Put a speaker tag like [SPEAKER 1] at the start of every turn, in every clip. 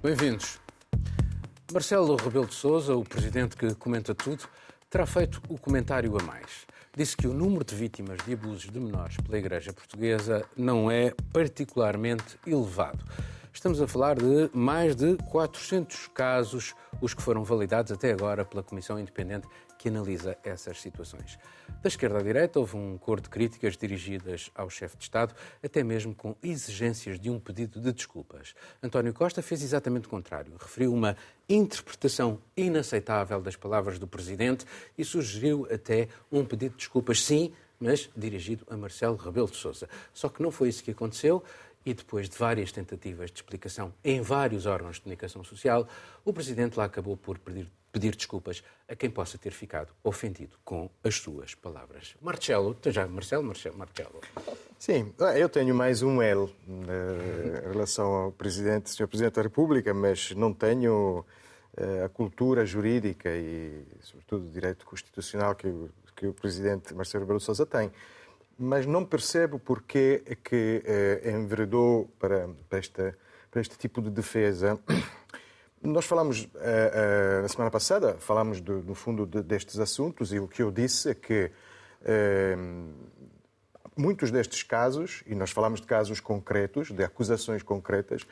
[SPEAKER 1] Bem-vindos. Marcelo Rebelo de Sousa, o presidente que comenta tudo, terá feito o comentário a mais. Disse que o número de vítimas de abusos de menores pela Igreja Portuguesa não é particularmente elevado. Estamos a falar de mais de 400 casos, os que foram validados até agora pela Comissão Independente que analisa essas situações. Da esquerda à direita, houve um coro de críticas dirigidas ao chefe de Estado, até mesmo com exigências de um pedido de desculpas. António Costa fez exatamente o contrário. Referiu uma interpretação inaceitável das palavras do Presidente e sugeriu até um pedido de desculpas, sim, mas dirigido a Marcelo Rebelo de Sousa. Só que não foi isso que aconteceu e depois de várias tentativas de explicação em vários órgãos de comunicação social, o Presidente lá acabou por pedir, pedir desculpas a quem possa ter ficado ofendido com as suas palavras. Marcelo, já Marcelo, Marcelo, Marcelo.
[SPEAKER 2] Sim, ah, eu tenho mais um L em relação ao Presidente, Sr. Presidente da República, mas não tenho eh, a cultura jurídica e, sobretudo, o direito constitucional que, que o Presidente Marcelo Rebelo Sousa tem mas não percebo porque é que eh, enveredou para, para, esta, para este tipo de defesa. Nós falamos, eh, eh, na semana passada, falamos do, no fundo de, destes assuntos e o que eu disse é que eh, muitos destes casos, e nós falamos de casos concretos, de acusações concretas,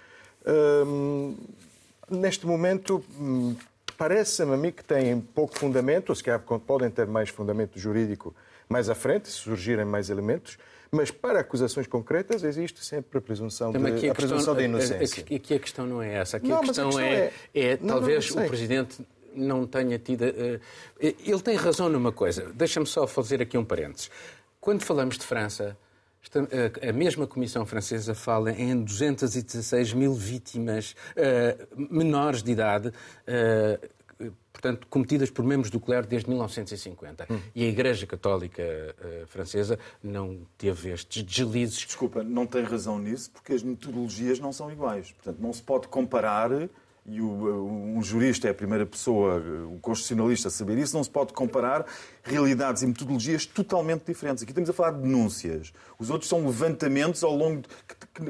[SPEAKER 2] neste momento hum, parece-me a mim que têm pouco fundamento, se calhar podem ter mais fundamento jurídico mais à frente, se surgirem mais elementos, mas para acusações concretas existe sempre a presunção, de, a, a presunção de inocência.
[SPEAKER 1] Aqui a questão não é essa. Aqui não, a, questão a questão é, é, é não, talvez não, o Presidente não tenha tido... Uh, ele tem razão numa coisa. Deixa-me só fazer aqui um parênteses. Quando falamos de França, a mesma Comissão Francesa fala em 216 mil vítimas uh, menores de idade uh, portanto, cometidas por membros do clero desde 1950. Hum. E a Igreja Católica uh, Francesa não teve estes deslizes.
[SPEAKER 3] Desculpa, não tem razão nisso, porque as metodologias não são iguais. Portanto, não se pode comparar e o, um jurista é a primeira pessoa, o constitucionalista, a saber isso, não se pode comparar realidades e metodologias totalmente diferentes. Aqui estamos a falar de denúncias. Os outros são levantamentos ao longo de.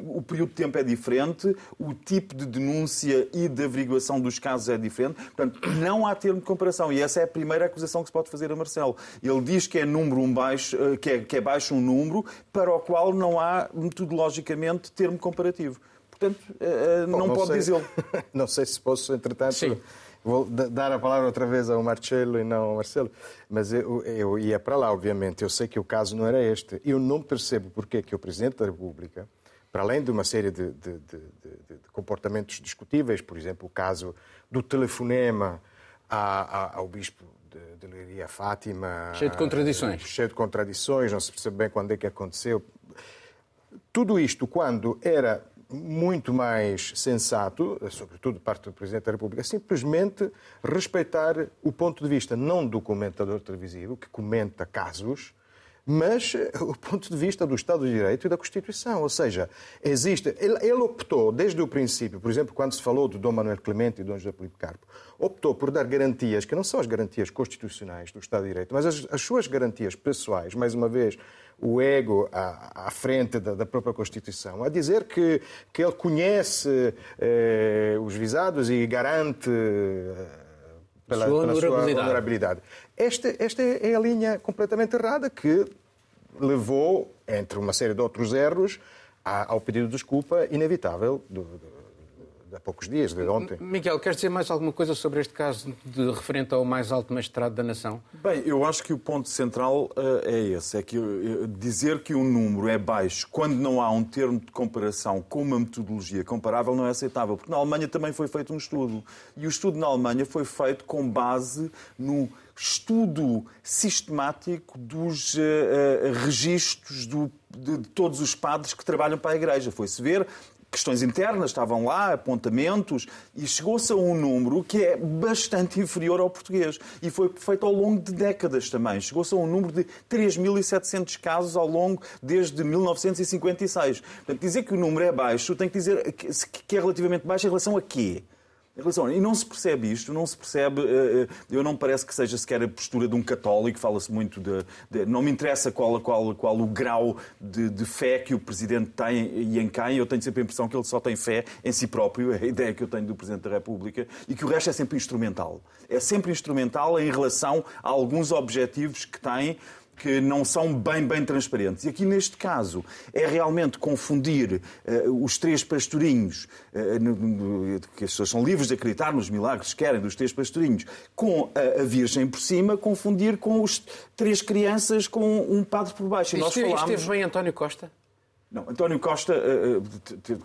[SPEAKER 3] O período de tempo é diferente, o tipo de denúncia e de averiguação dos casos é diferente. Portanto, não há termo de comparação. E essa é a primeira acusação que se pode fazer a Marcelo. Ele diz que é número um baixo, eh, que é, que é baixo um número, para o qual não há metodologicamente termo comparativo. Portanto, eh, eh, não, não pode dizê-lo.
[SPEAKER 2] Não sei se posso, entretanto, Sim. vou dar a palavra outra vez ao Marcelo e não ao Marcelo, mas eu, eu ia para lá, obviamente. Eu sei que o caso não era este. Eu não percebo porque é que o Presidente da República, para além de uma série de, de, de, de comportamentos discutíveis, por exemplo, o caso do telefonema ao Bispo de, Leiria Fátima.
[SPEAKER 1] Cheio de contradições.
[SPEAKER 2] Cheio de contradições, não se percebe bem quando é que aconteceu. Tudo isto, quando era muito mais sensato, sobretudo parte do Presidente da República, simplesmente respeitar o ponto de vista não do comentador televisivo, que comenta casos, mas o ponto de vista do Estado de Direito e da Constituição. Ou seja, existe. Ele, ele, optou, desde o princípio, por exemplo, quando se falou de Dom Manuel Clemente e Dom José Policarpo, optou por dar garantias que não são as garantias constitucionais do Estado de Direito, mas as, as suas garantias pessoais, mais uma vez, o ego à, à frente da, da, própria Constituição, a dizer que, que ele conhece eh, os visados e garante. Eh, pela, sua, pela honorabilidade. sua honorabilidade. Esta, esta é a linha completamente errada que levou, entre uma série de outros erros, ao pedido de desculpa inevitável do, do há poucos dias, de ontem.
[SPEAKER 1] Miguel, queres dizer mais alguma coisa sobre este caso de referente ao mais alto magistrado da nação?
[SPEAKER 3] Bem, eu acho que o ponto central uh, é esse, é que uh, dizer que um número é baixo quando não há um termo de comparação com uma metodologia comparável não é aceitável, porque na Alemanha também foi feito um estudo, e o estudo na Alemanha foi feito com base no estudo sistemático dos uh, registros do, de, de, todos os padres que trabalham para a Igreja. Foi-se ver questões internas, estavam lá, apontamentos, e chegou-se a um número que é bastante inferior ao português. E foi feito ao longo de décadas também. Chegou-se a um número de 3.700 casos ao longo desde 1956. Portanto, dizer que o número é baixo tem que dizer que é relativamente baixo em relação a quê? Em relação, e não se percebe isto, não se percebe, eh, eh, eu não parece que seja sequer a postura de um católico, fala-se muito de, de, Não me interessa qual, qual, qual o grau de, de, fé que o Presidente tem e em quem, eu tenho sempre a impressão que ele só tem fé em si próprio, é a ideia que eu tenho do Presidente da República, e que o resto é sempre instrumental. É sempre instrumental em relação a alguns objetivos que tem que não são bem, bem transparentes. E aqui, neste caso, é realmente confundir uh, os três pastorinhos, uh, que as pessoas são livres de acreditar nos milagres que querem dos três pastorinhos, com a, a, Virgem por cima, confundir com os três crianças com um padre por baixo.
[SPEAKER 1] E nós falámos... esteve bem António Costa?
[SPEAKER 3] Não, António Costa, eh,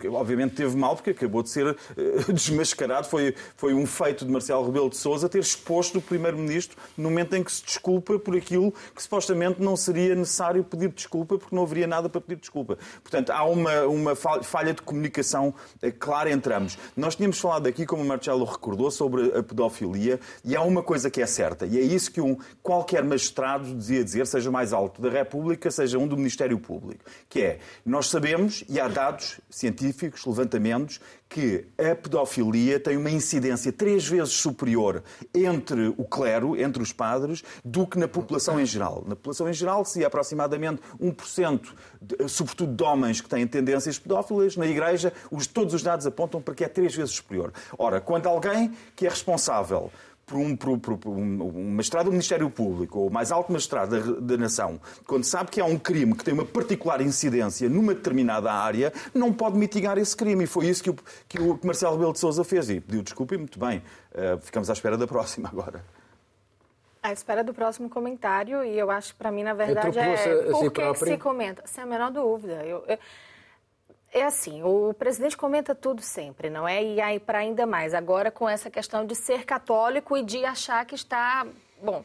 [SPEAKER 3] eh, obviamente, teve mal porque acabou de ser eh, desmascarado. Foi, foi um feito de Marcelo Rebelo de Sousa ter exposto o Primeiro-Ministro no momento em que se desculpa por aquilo que supostamente não seria necessário pedir desculpa porque não haveria nada para pedir desculpa. Portanto, há uma, uma falha de comunicação clara entre ambos. Nós tínhamos falado aqui, como o Marcelo recordou, sobre a pedofilia e há uma coisa que é certa e é isso que um, qualquer magistrado dizia dizer, seja mais alto da República, seja um do Ministério Público, que é nós sabemos, e há dados científicos, levantamentos, que a pedofilia tem uma incidência três vezes superior entre o clero, entre os padres, do que na população em geral. Na população em geral, se é aproximadamente 1%, de, sobretudo de homens que têm tendências pedófilas, na Igreja, os, todos os dados apontam para que é três vezes superior. Ora, quando alguém que é responsável por um, por, por um, um magistrado do Ministério Público ou o mais alto magistrado da, da, nação, quando sabe que há um crime que tem uma particular incidência numa determinada área, não pode mitigar esse crime. E foi isso que o, que o Marcelo Rebelo de Sousa fez. E pediu desculpa e muito bem. Uh, ficamos à espera da próxima agora.
[SPEAKER 4] À espera do próximo comentário, e eu acho que para mim, na verdade, é por que, se comenta? Sem a menor dúvida. eu... eu é assim, o presidente comenta tudo sempre, não é? E aí, para ainda mais, agora com essa questão de ser católico e de achar que está. Bom,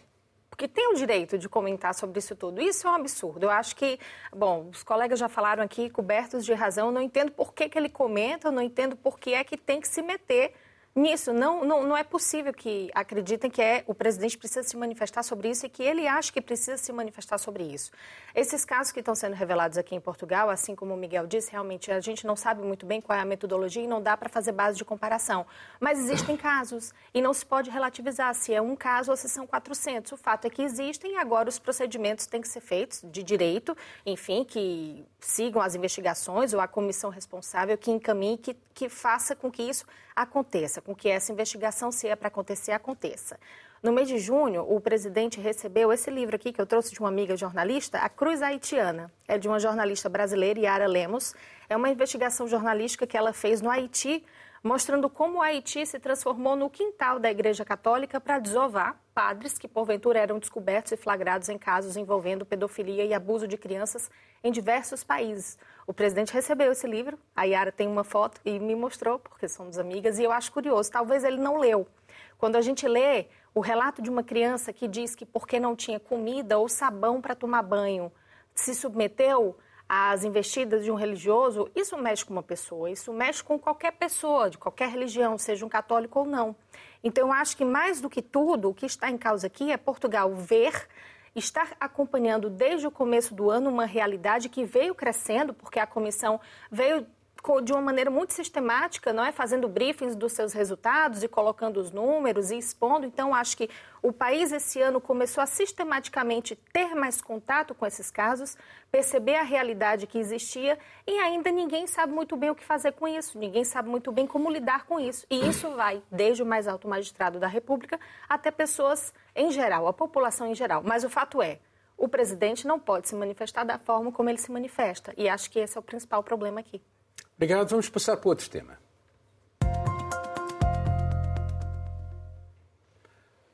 [SPEAKER 4] porque tem o direito de comentar sobre isso tudo. Isso é um absurdo. Eu acho que, bom, os colegas já falaram aqui, cobertos de razão, não entendo por que, que ele comenta, não entendo por que é que tem que se meter nisso. Não, não, não é possível que acreditem que é, o presidente precisa se manifestar sobre isso e que ele acha que precisa se manifestar sobre isso. Esses casos que estão sendo revelados aqui em Portugal, assim como o Miguel disse, realmente a gente não sabe muito bem qual é a metodologia e não dá para fazer base de comparação. Mas existem casos e não se pode relativizar se é um caso ou se são 400. O fato é que existem e agora os procedimentos têm que ser feitos de direito, enfim, que sigam as investigações ou a comissão responsável que encaminhe, que, que faça com que isso aconteça, com que essa investigação, se é para acontecer, aconteça. No mês de junho, o presidente recebeu esse livro aqui que eu trouxe de uma amiga jornalista, A Cruz Haitiana. É de uma jornalista brasileira, Yara Lemos. É uma investigação jornalística que ela fez no Haiti, mostrando como o Haiti se transformou no quintal da Igreja Católica para desovar padres que, porventura, eram descobertos e flagrados em casos envolvendo pedofilia e abuso de crianças em diversos países. O presidente recebeu esse livro, a Yara tem uma foto e me mostrou, porque somos amigas, e eu acho curioso, talvez ele não leu. Quando a gente lê o relato de uma criança que diz que porque não tinha comida ou sabão para tomar banho, se submeteu às investidas de um religioso, isso mexe com uma pessoa, isso mexe com qualquer pessoa, de qualquer religião, seja um católico ou não. Então, eu acho que mais do que tudo, o que está em causa aqui é Portugal ver estar acompanhando desde o começo do ano uma realidade que veio crescendo, porque a comissão veio de uma maneira muito sistemática, não é fazendo briefings dos seus resultados e colocando os números e expondo. Então, acho que o país esse ano começou a sistematicamente ter mais contato com esses casos, perceber a realidade que existia e ainda ninguém sabe muito bem o que fazer com isso, ninguém sabe muito bem como lidar com isso. E isso vai desde o mais alto magistrado da República até pessoas em geral, a população em geral. Mas o fato é, o presidente não pode se manifestar da forma como ele se manifesta. E acho que esse é o principal problema aqui.
[SPEAKER 1] Obrigado. Vamos passar para outro tema.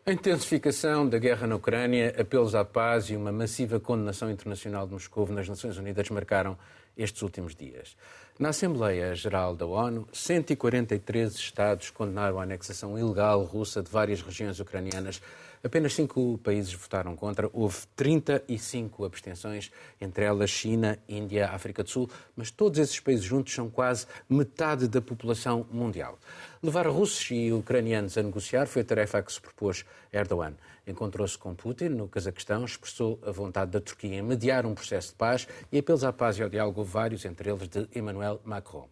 [SPEAKER 1] A intensificação da guerra na Ucrânia, apelos à paz e uma massiva condenação internacional de Moscou nas Nações Unidas marcaram estes últimos dias. Na Assembleia Geral da ONU, 143 Estados condenaram a anexação ilegal russa de várias regiões ucranianas Apenas cinco países votaram contra. Houve 35 abstenções, entre elas China, Índia, África do Sul, mas todos esses países juntos são quase metade da população mundial. Levar russos e ucranianos a negociar foi a tarefa que se propôs Erdogan. Encontrou-se com Putin no Cazaquistão, expressou a vontade da Turquia em mediar um processo de paz e apelos à paz e ao diálogo vários, entre eles de Emmanuel Macron.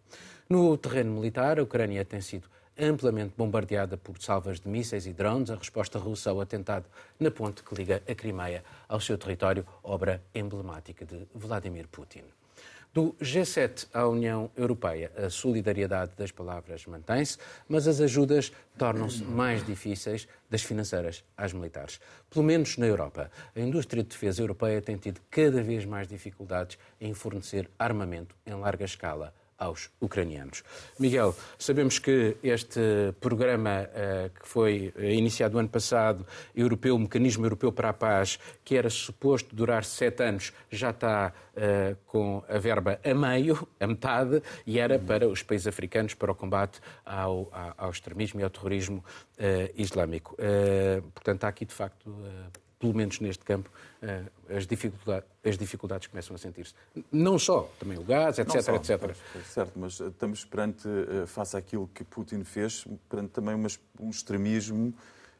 [SPEAKER 1] No terreno militar, a Ucrânia tem sido amplamente bombardeada por salvas de mísseis e drones, a resposta russa ao atentado na ponte que liga a Crimeia ao seu território, obra emblemática de Vladimir Putin. Do G7 à União Europeia, a solidariedade das palavras mantém-se, mas as ajudas tornam-se mais difíceis das financeiras às militares. Pelo menos na Europa. A indústria de defesa europeia tem tido cada vez mais dificuldades em fornecer armamento em larga escala aos ucranianos. Miguel, sabemos que este programa uh, que foi eh, iniciado no ano passado, europeu, o Mecanismo Europeu para a Paz, que era suposto durar sete anos, já está uh, com a verba a meio, a metade, e era para os países africanos para o combate ao, ao extremismo e ao terrorismo islâmico. portanto, há aqui, de facto, pelo menos neste campo, eh, as dificuldades, as dificuldades começam a sentir-se. Não só, também o gás, etc, só, etc.
[SPEAKER 3] Certo, mas estamos perante, eh, face àquilo que Putin fez, perante também um extremismo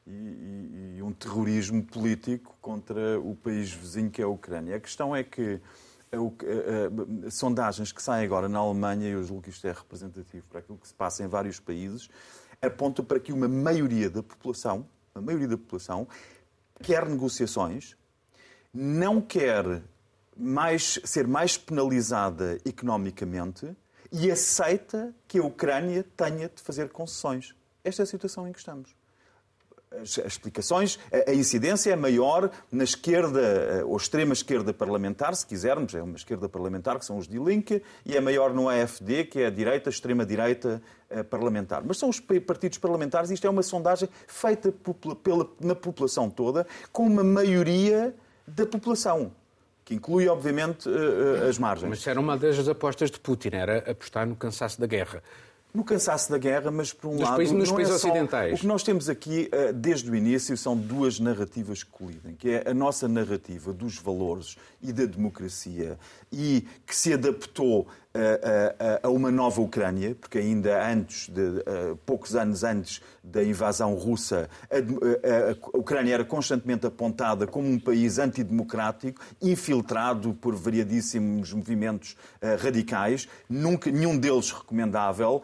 [SPEAKER 3] e, e, e um terrorismo político contra o país vizinho que é a Ucrânia. A questão é que sondagens que saem agora na Alemanha, e eu julgo que isto é representativo para aquilo que se passa em vários países, apontam para que uma maioria da população, a maioria da população, quer negociações, não quer mais, ser mais penalizada economicamente e aceita que a Ucrânia tenha de fazer concessões. Esta é a situação em que estamos as, explicações, a, a, incidência é maior na esquerda, eh, ou extrema esquerda parlamentar, se quisermos, é uma esquerda parlamentar, que são os de Linke, e é maior no AFD, que é a direita, extrema-direita parlamentar. Mas são os partidos parlamentares, isto é uma sondagem feita pela, na população toda, com uma maioria da população que inclui, obviamente, eh, as margens.
[SPEAKER 1] Mas era uma das apostas de Putin, era apostar no cansaço da guerra
[SPEAKER 3] no cansaço da guerra, mas por um
[SPEAKER 1] Dos
[SPEAKER 3] lado.
[SPEAKER 1] Países, nos
[SPEAKER 3] não
[SPEAKER 1] países
[SPEAKER 3] é
[SPEAKER 1] só... ocidentais.
[SPEAKER 3] O que nós temos aqui, eh, desde o início, são duas narrativas que colidem, que é a nossa narrativa dos valores e da democracia e que se adaptou a, a, uma nova Ucrânia, porque ainda antes, de, poucos anos antes da invasão russa, a, Ucrânia era constantemente apontada como um país antidemocrático, infiltrado por variadíssimos movimentos radicais, nunca, nenhum deles recomendável,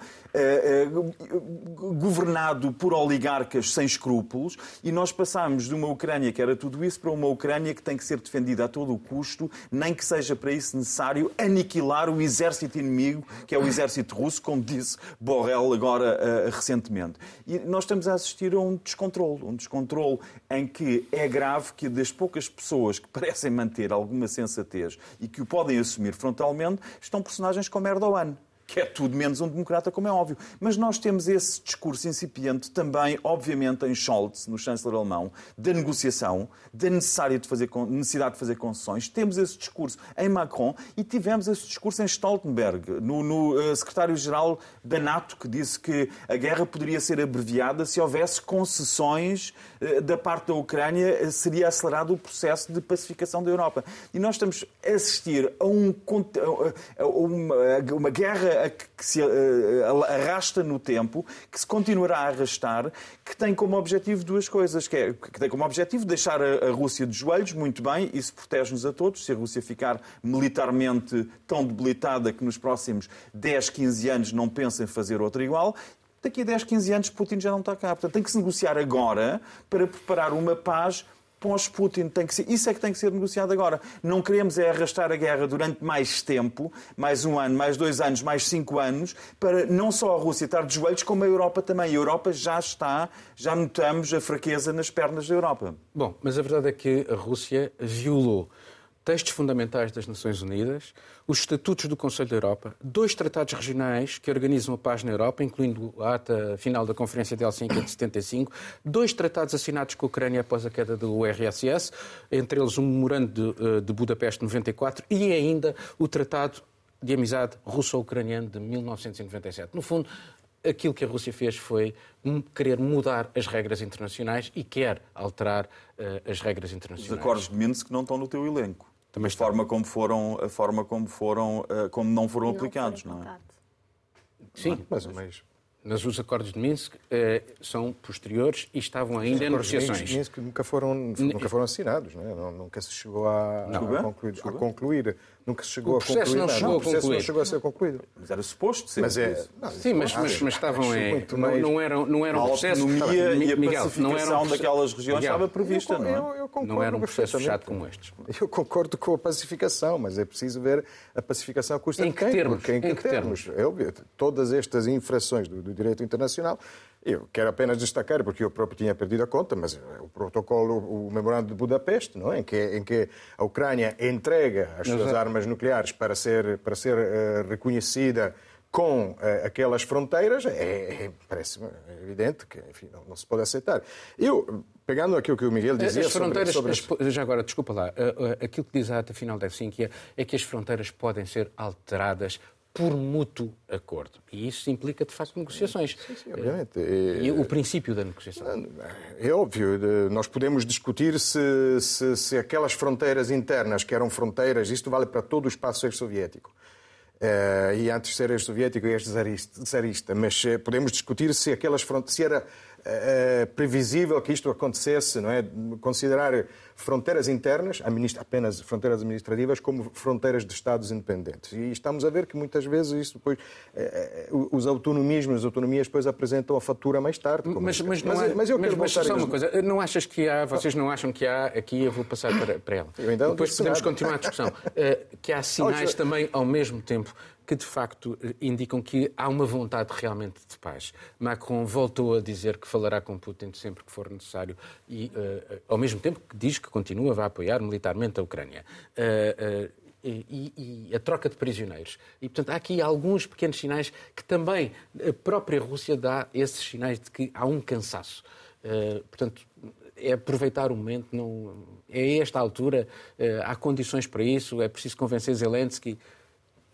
[SPEAKER 3] governado por oligarcas sem escrúpulos, e nós passámos de uma Ucrânia que era tudo isso para uma Ucrânia que tem que ser defendida a todo o custo, nem que seja para isso necessário aniquilar o exército inimigo, que é o exército russo, como disse Borrell agora uh, recentemente. E nós estamos a assistir a um descontrole, um descontrole em que é grave que das poucas pessoas que parecem manter alguma sensatez e que o podem assumir frontalmente, estão personagens como Erdogan que é tudo menos um democrata, como é óbvio. Mas nós temos esse discurso incipiente também, obviamente, em Scholz, no chanceler alemão, da negociação, da necessidade de fazer, necessidade de fazer concessões. Temos esse discurso em Macron e tivemos esse discurso em Stoltenberg, no, no uh, secretário-geral da NATO, que disse que a guerra poderia ser abreviada se houvesse concessões uh, da parte da Ucrânia, uh, seria acelerado o processo de pacificação da Europa. E nós estamos a assistir a, um, a uma, uma guerra que se arrasta no tempo, que se continuará a arrastar, que tem como objetivo duas coisas, que, é, que tem como objetivo deixar a, Rússia de joelhos, muito bem, isso protege-nos a todos, se a Rússia ficar militarmente tão debilitada que nos próximos 10, 15 anos não pensa em fazer outra igual, daqui a 10, 15 anos Putin já não está cá. Portanto, tem que se negociar agora para preparar uma paz pós-Putin. Tem que ser, isso é que tem que ser negociado agora. Não queremos é arrastar a guerra durante mais tempo, mais um ano, mais dois anos, mais cinco anos, para não só a Rússia estar de joelhos, como a Europa também. A Europa já está, já notamos a fraqueza nas pernas da Europa.
[SPEAKER 1] Bom, mas a verdade é que a Rússia violou textos fundamentais das Nações Unidas, os estatutos do Conselho da Europa, dois tratados regionais que organizam a paz na Europa, incluindo a ata final da Conferência de Helsinki de 75, dois tratados assinados com a Ucrânia após a queda do URSS, entre eles um memorando de, eh, de Budapeste 94 e ainda o Tratado de Amizade Russo-Ucraniano de 1997. No fundo, aquilo que a Rússia fez foi querer mudar as regras internacionais e quer alterar uh, as regras internacionais.
[SPEAKER 3] Os acordos de Minsk não estão no teu elenco. Também a forma como foram, a forma como foram, eh, como não foram não aplicados, não é?
[SPEAKER 1] Sim, mais ou menos. Mas os acordos de Minsk eh, são posteriores e estavam ainda em negociações.
[SPEAKER 2] Os Minsk nunca foram, nunca foram assinados, não é? nunca se chegou a, a, concluir, a concluir Nunca se chegou
[SPEAKER 1] o processo
[SPEAKER 2] a concluir.
[SPEAKER 1] Não, chegou não,
[SPEAKER 2] o processo não chegou a ser concluído.
[SPEAKER 3] Mas era suposto ser.
[SPEAKER 2] Mas é,
[SPEAKER 1] não, Sim, mas, mas, mas estavam em. Não, não eram, não eram
[SPEAKER 3] a
[SPEAKER 1] processo.
[SPEAKER 3] autonomia e a Miguel, pacificação não era um daquelas regiões Miguel, estava prevista,
[SPEAKER 2] eu,
[SPEAKER 3] não é?
[SPEAKER 2] Eu, eu concordo
[SPEAKER 1] não era um processo fechado como estes.
[SPEAKER 2] Eu concordo com a pacificação, mas é preciso ver a pacificação custa
[SPEAKER 1] em
[SPEAKER 2] que
[SPEAKER 1] quem? Termos?
[SPEAKER 2] Em que,
[SPEAKER 1] em que termos?
[SPEAKER 2] termos? É óbvio, todas estas infrações do, do direito internacional eu quero apenas destacar, porque eu próprio tinha perdido a conta, mas o protocolo, o memorando de Budapeste, não é? em, que, em que a Ucrânia entrega as suas armas nucleares para ser, para ser uh, reconhecida com uh, aquelas fronteiras, é, é, parece evidente que enfim, não, não, se pode aceitar. Eu, pegando aquilo que o Miguel dizia
[SPEAKER 1] as fronteiras,
[SPEAKER 2] sobre... sobre...
[SPEAKER 1] Já agora, desculpa lá, uh, aquilo que diz a ata final da Helsínquia é que as fronteiras podem ser alteradas por mútuo acordo. E isso implica, de facto, negociações.
[SPEAKER 2] Sim, sim, obviamente.
[SPEAKER 1] E o princípio da negociação.
[SPEAKER 2] É óbvio. Nós podemos discutir se, se, se aquelas fronteiras internas, que eram fronteiras, isto vale para todo o espaço ex-soviético, Uh, e antes de ser ex-soviético e ex-czarista, mas uh, podemos discutir se aquelas fronteiras, se era uh, previsível que isto acontecesse, não é? Considerar fronteiras internas, apenas fronteiras administrativas, como fronteiras de Estados independentes. E estamos a ver que muitas vezes isso depois, os autonomismos, as autonomias depois apresentam a fatura mais tarde.
[SPEAKER 1] Mas, mas, não mas, há, mas eu quero mas, só uma coisa, não achas que há, vocês não acham que há, aqui eu vou passar para, para ela. Depois podemos continuar a discussão, que há sinais também ao mesmo tempo que de facto indicam que há uma vontade realmente de paz. Macron voltou a dizer que falará com Putin sempre que for necessário e, uh, ao mesmo tempo que diz que continua a apoiar militarmente a Ucrânia. Uh, uh, e, e, a troca de prisioneiros. E, portanto, há aqui alguns pequenos sinais que também a própria Rússia dá esses sinais de que há um cansaço. Uh, portanto, é aproveitar o momento, não, é esta altura, há condições para isso, é preciso convencer Zelensky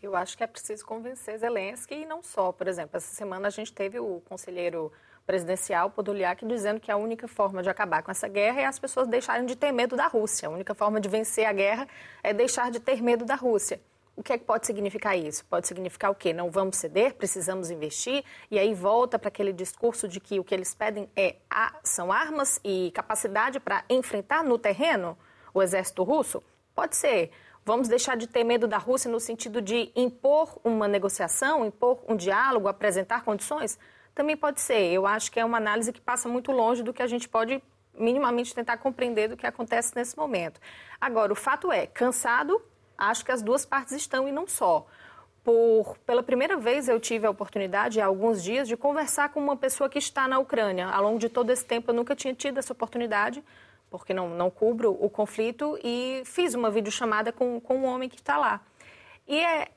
[SPEAKER 4] eu acho que é preciso convencer Zelensky e não só. Por exemplo, essa semana a gente teve o conselheiro presidencial Podolyak dizendo que a única forma de acabar com essa guerra é as pessoas deixarem de ter medo da Rússia. A única forma de vencer a guerra é deixar de ter medo da Rússia. O que é que pode significar isso? Pode significar o quê? Não vamos ceder, precisamos investir, e aí volta para aquele discurso de que o que eles pedem é são armas e capacidade para enfrentar no terreno o exército russo? Pode ser. Vamos deixar de ter medo da Rússia no sentido de impor uma negociação, impor um diálogo, apresentar condições? Também pode ser. Eu acho que é uma análise que passa muito longe do que a gente pode minimamente tentar compreender do que acontece nesse momento. Agora, o fato é, cansado, acho que as duas partes estão e não só. Por, pela primeira vez eu tive a oportunidade, há alguns dias, de conversar com uma pessoa que está na Ucrânia. Ao longo de todo esse tempo eu nunca tinha tido essa oportunidade porque não, não cubro o conflito, e fiz uma videochamada com, com um homem que está lá. E é,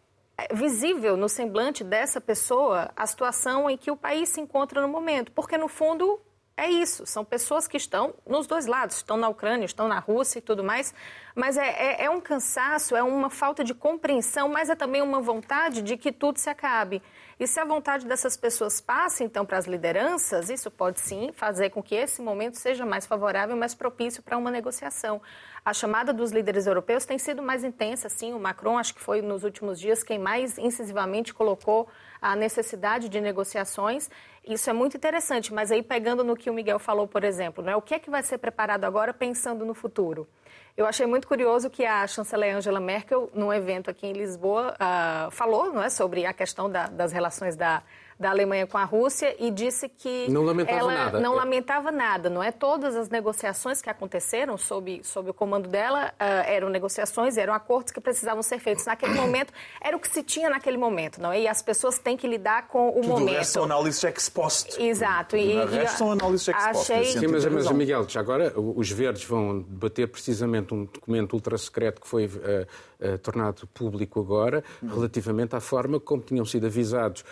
[SPEAKER 4] visível no semblante dessa pessoa a situação em que o país se encontra no momento, porque no fundo é isso, são pessoas que estão nos dois lados, estão na Ucrânia, estão na Rússia e tudo mais, mas é, é, é, um cansaço, é uma falta de compreensão, mas é também uma vontade de que tudo se acabe. E se a vontade dessas pessoas passe, então, para as lideranças, isso pode sim fazer com que esse momento seja mais favorável, mais propício para uma negociação. A chamada dos líderes europeus tem sido mais intensa, sim. O Macron, acho que foi nos últimos dias quem mais incisivamente colocou a necessidade de negociações. Isso é muito interessante, mas aí pegando no que o Miguel falou, por exemplo, né, o que é que vai ser preparado agora pensando no futuro? Eu achei muito curioso que a chanceler Angela Merkel, num evento aqui em Lisboa, uh, falou não é, sobre a questão da, das relações da, da Alemanha com a Rússia e disse que
[SPEAKER 1] não lamentava
[SPEAKER 4] ela
[SPEAKER 1] nada.
[SPEAKER 4] não lamentava nada, não é? Todas as negociações que aconteceram sob, sob o comando dela uh, eram negociações, eram acordos que precisavam ser feitos naquele momento, era o que se tinha naquele momento, não é? E as pessoas têm que lidar com o
[SPEAKER 3] Tudo
[SPEAKER 4] momento. Tudo
[SPEAKER 3] são análises ex post.
[SPEAKER 4] Exato.
[SPEAKER 3] E, o resto são análises ex post. Achei...
[SPEAKER 1] Sim, mas, mas Miguel, já agora os verdes vão debater precisamente um documento ultra secreto que foi uh, uh, tornado público agora, uhum. relativamente à forma como tinham sido avisados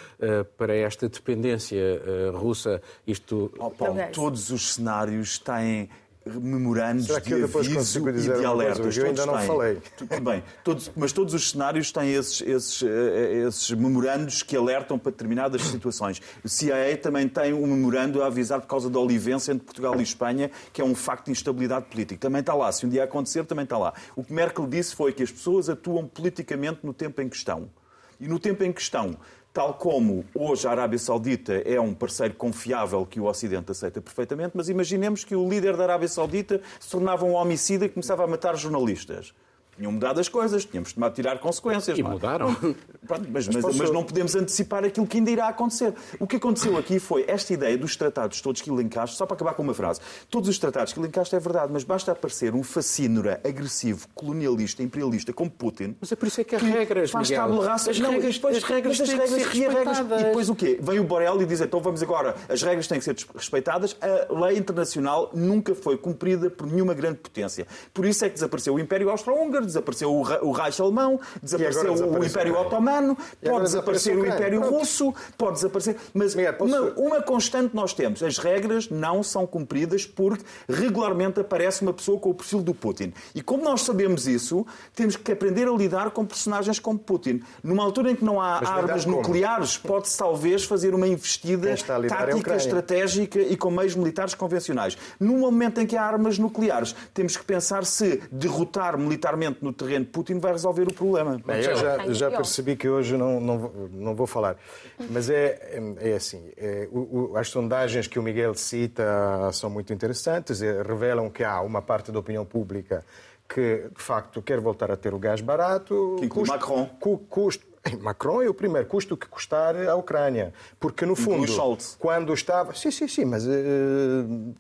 [SPEAKER 1] para esta dependência uh, russa, isto...
[SPEAKER 3] Oh, Paulo, todos os cenários têm memorandos de aviso e de alertas.
[SPEAKER 2] Eu ainda não
[SPEAKER 3] têm.
[SPEAKER 2] falei.
[SPEAKER 3] Bem, todos, mas todos os cenários têm esses, esses, eh, esses memorandos que alertam para determinadas situações. O CIA também tem um memorando a avisar por causa da olivência entre Portugal e Espanha, que é um facto de instabilidade política. Também está lá. Se um dia acontecer, também está lá. O que Merkel disse foi que as pessoas atuam politicamente no tempo em questão. E no tempo em questão Tal como hoje a Arábia Saudita é um parceiro confiável que o Ocidente aceita perfeitamente, mas imaginemos que o líder da Arábia Saudita se tornava um homicida e começava a matar jornalistas. Tinham mudado as coisas, tínhamos de tirar consequências.
[SPEAKER 1] E não é? mudaram.
[SPEAKER 3] Pronto, mas, mas, mas, não podemos antecipar aquilo que ainda irá acontecer. O que aconteceu aqui foi esta ideia dos tratados todos que elencaste, só para acabar com uma frase. Todos os tratados que elencaste é verdade, mas basta aparecer um fascínora agressivo, colonialista, imperialista como Putin.
[SPEAKER 1] Mas é por isso é que há regras,
[SPEAKER 3] faz Miguel. Raça.
[SPEAKER 1] As, não, regras, depois, as regras
[SPEAKER 3] têm
[SPEAKER 1] regras, que ser respeitadas.
[SPEAKER 3] E depois o quê? Vem o Borel e diz, então vamos agora, as regras têm que ser respeitadas. A lei internacional nunca foi cumprida por nenhuma grande potência. Por isso é que desapareceu o Império Austro-Húngaro, desapareceu o o Reich alemão, desapareceu o Império Otomano, pode desaparecer o Império Russo, pode desaparecer. Mas uma, uma constante nós temos: as regras não são cumpridas porque regularmente aparece uma pessoa com o perfil do Putin. E como nós sabemos isso, temos que aprender a lidar com personagens como Putin. Numa altura em que não há armas nucleares, pode-se talvez fazer uma investida é tática, estratégica e com meios militares convencionais. No momento em que há armas nucleares, temos que pensar se derrotar militarmente no terreno Putin Putin vai resolver o problema.
[SPEAKER 2] Bem, eu já, já, percebi que hoje não, não, não vou falar. Mas é, é assim, é, o, o, as sondagens que o Miguel cita são muito interessantes, e revelam que há uma parte da opinião pública que, de facto, quer voltar a ter o gás barato.
[SPEAKER 3] Que custo, Macron.
[SPEAKER 2] Cu, custo, Macron é o primeiro custo que custar a Ucrânia. Porque, no fundo, quando estava. Sim, sim, sim, mas uh,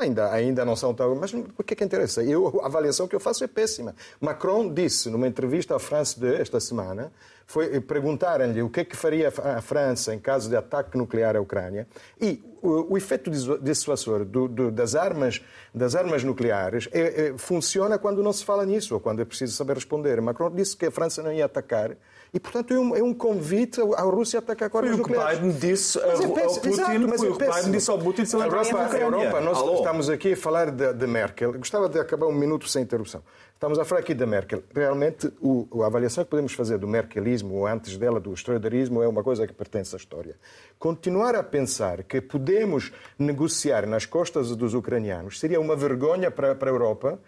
[SPEAKER 2] Ainda, ainda não são tão. Mas o que é que interessa? Eu, a avaliação que eu faço é péssima. Macron disse numa entrevista à France 2 esta semana, foi perguntaram-lhe o que é que faria a França em caso de ataque nuclear à Ucrânia e o, o efeito dissuasor do, do, das, armas, das armas nucleares é, é, funciona quando não se fala nisso ou quando é preciso saber responder. Macron disse que a França não ia atacar e, portanto, é um, é um convite à Rússia a atacar com armas nucleares.
[SPEAKER 3] Foi o que Biden disse ao Putin, exato, mas que Biden disse ao Putin se
[SPEAKER 2] a Europa, a Europa, nós Alô? estamos aqui a falar de, de Merkel. Gostava de acabar um minuto sem interrupção. Estamos a falar aqui da Merkel. Realmente, o, a avaliação que podemos fazer do merkelismo, ou antes dela do estroiderismo, é uma coisa que pertence à história. Continuar a pensar que podemos negociar nas costas dos ucranianos seria uma vergonha para, para a Europa,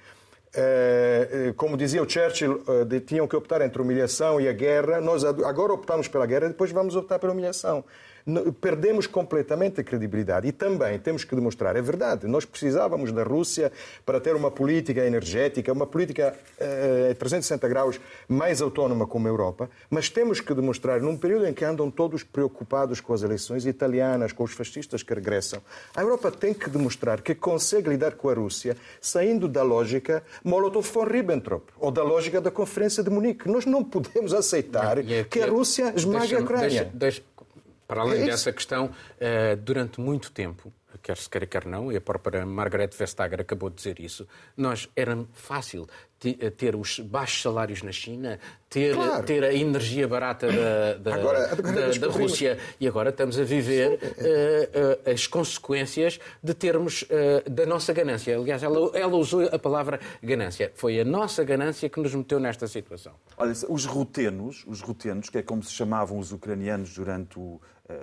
[SPEAKER 2] como dizia o Churchill, eh, tinham que optar entre humilhação e a guerra. Nós agora optamos pela guerra, depois vamos optar pela humilhação perdemos completamente a credibilidade. E também temos que demonstrar, é verdade, nós precisávamos da Rússia para ter uma política energética, uma política eh, 360 graus mais autónoma como a Europa, mas temos que demonstrar, num período em que andam todos preocupados com as eleições italianas, com os fascistas que regressam, a Europa tem que demonstrar que consegue lidar com a Rússia saindo da lógica Molotov-Ribbentrop ou da lógica da Conferência de Munique. Nós não podemos aceitar é que a Rússia esmague a Ucrânia. Deixa, deixa,
[SPEAKER 1] para além é dessa questão, eh, durante muito tempo, quer se queira, quer não, e a própria Margaret Vestager acabou de dizer isso, nós era fácil eh, ter os baixos salários na China, ter, claro. ter a energia barata da, da, agora, agora da, da Rússia e agora estamos a viver uh, uh, as consequências de termos uh, da nossa ganância. Aliás, ela, ela usou a palavra ganância. Foi a nossa ganância que nos meteu nesta situação.
[SPEAKER 3] Olha, os rutenos, os rutenos, que é como se chamavam os ucranianos durante o,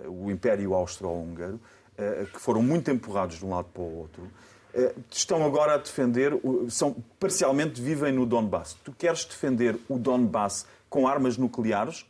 [SPEAKER 3] o Império Austro-Húngaro, eh, que foram muito empurrados de um lado para o outro, eh, estão agora a defender, são, parcialmente vivem no Donbass. Tu queres defender o Donbass com armas nucleares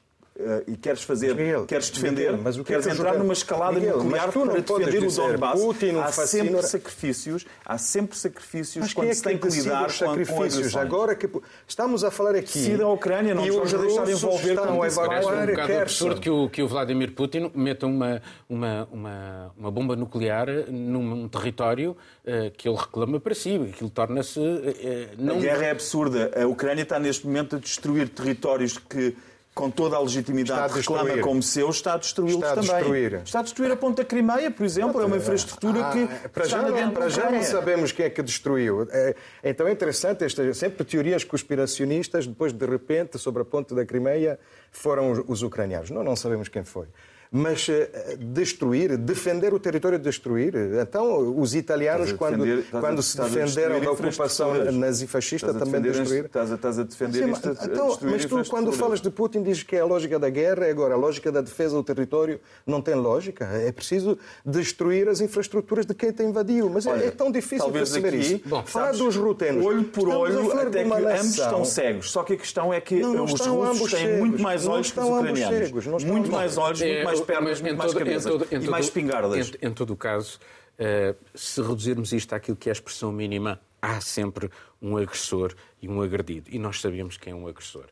[SPEAKER 3] e queres fazer, Miguel, queres defender, Miguel, mas o que queres é que entrar numa escalada Miguel, nuclear para defender o Donbass. Putin, há sempre sacrifícios, há sempre sacrifícios mas quando é se tem que, lidar com sacrifícios.
[SPEAKER 2] Com Agora que estamos a falar aqui.
[SPEAKER 3] Se da Ucrânia não vamos deixar envolver com
[SPEAKER 1] isso. Parece um bocado absurdo que o, que o Vladimir Putin meta uma, uma, uma, uma bomba nuclear num território uh, que ele reclama para si. Aquilo torna-se. Uh,
[SPEAKER 3] não... A guerra é absurda. A Ucrânia está neste momento a destruir territórios que com toda a legitimidade reclama como seu, está a destruí-los também. Destruir. Está a destruir a ponta Crimeia, por exemplo, é uma infraestrutura ah, que
[SPEAKER 2] para já, não, para já não sabemos quem é que destruiu. É, então é interessante, esta, sempre teorias conspiracionistas, depois de repente, sobre a ponte da Crimeia, foram os, os ucranianos. Não, não sabemos quem foi. Mas uh, destruir, defender o território, destruir. Então, os italianos, quando, defender, quando se defenderam da ocupação nazifascista, também destruíram.
[SPEAKER 3] Estás, estás a defender Sim, isto,
[SPEAKER 2] então, Mas tu, quando falas de Putin, dizes que é a lógica da guerra, agora a lógica da defesa do território não tem lógica. É preciso destruir as infraestruturas de quem te invadiu. Mas é, Olha, é, tão difícil perceber aqui, isso. Bom, Falar dos rutenos.
[SPEAKER 3] Olho por olho, até que ambos estão cegos. Só que a questão é que não, não os russos têm muito mais olhos que os ucranianos. Muito mais olhos, muito mais pernas, muito mais cabeças e mais espingardas.
[SPEAKER 1] Em todo o caso, eh, se reduzirmos isto àquilo que é a expressão mínima, há sempre um agressor e um agredido. E nós sabemos quem é um agressor.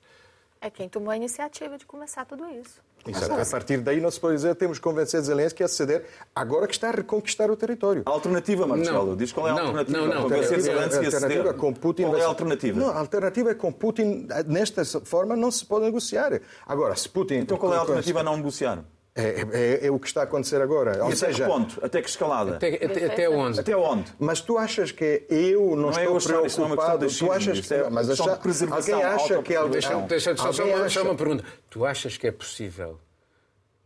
[SPEAKER 4] É quem tomou a iniciativa de começar tudo isso.
[SPEAKER 2] Exato. A partir daí não se pode dizer temos que convencer Zelensky a ceder agora que está a reconquistar o território.
[SPEAKER 3] A alternativa, Marcelo, diz qual é a
[SPEAKER 1] não,
[SPEAKER 3] alternativa.
[SPEAKER 1] Não, não,
[SPEAKER 3] convencer Zelensky
[SPEAKER 2] a ceder. Com Putin
[SPEAKER 3] qual é a alternativa?
[SPEAKER 2] Não, a alternativa é com Putin, nesta forma, não se pode negociar. Agora, se Putin...
[SPEAKER 3] Então qual é a alternativa a não negociar?
[SPEAKER 2] É, é, é, o que está a acontecer agora.
[SPEAKER 3] Ou seja, que ponto? Até que escalada?
[SPEAKER 1] Até, até, até, onde?
[SPEAKER 3] Até onde?
[SPEAKER 2] Mas tu achas que eu não, não
[SPEAKER 3] estou
[SPEAKER 2] é eu achar, preocupado?
[SPEAKER 3] tu achas que... É
[SPEAKER 2] mas achar, alguém acha que... Alguém,
[SPEAKER 1] deixa, deixa, deixa, só, uma, só uma pergunta. Tu achas que é possível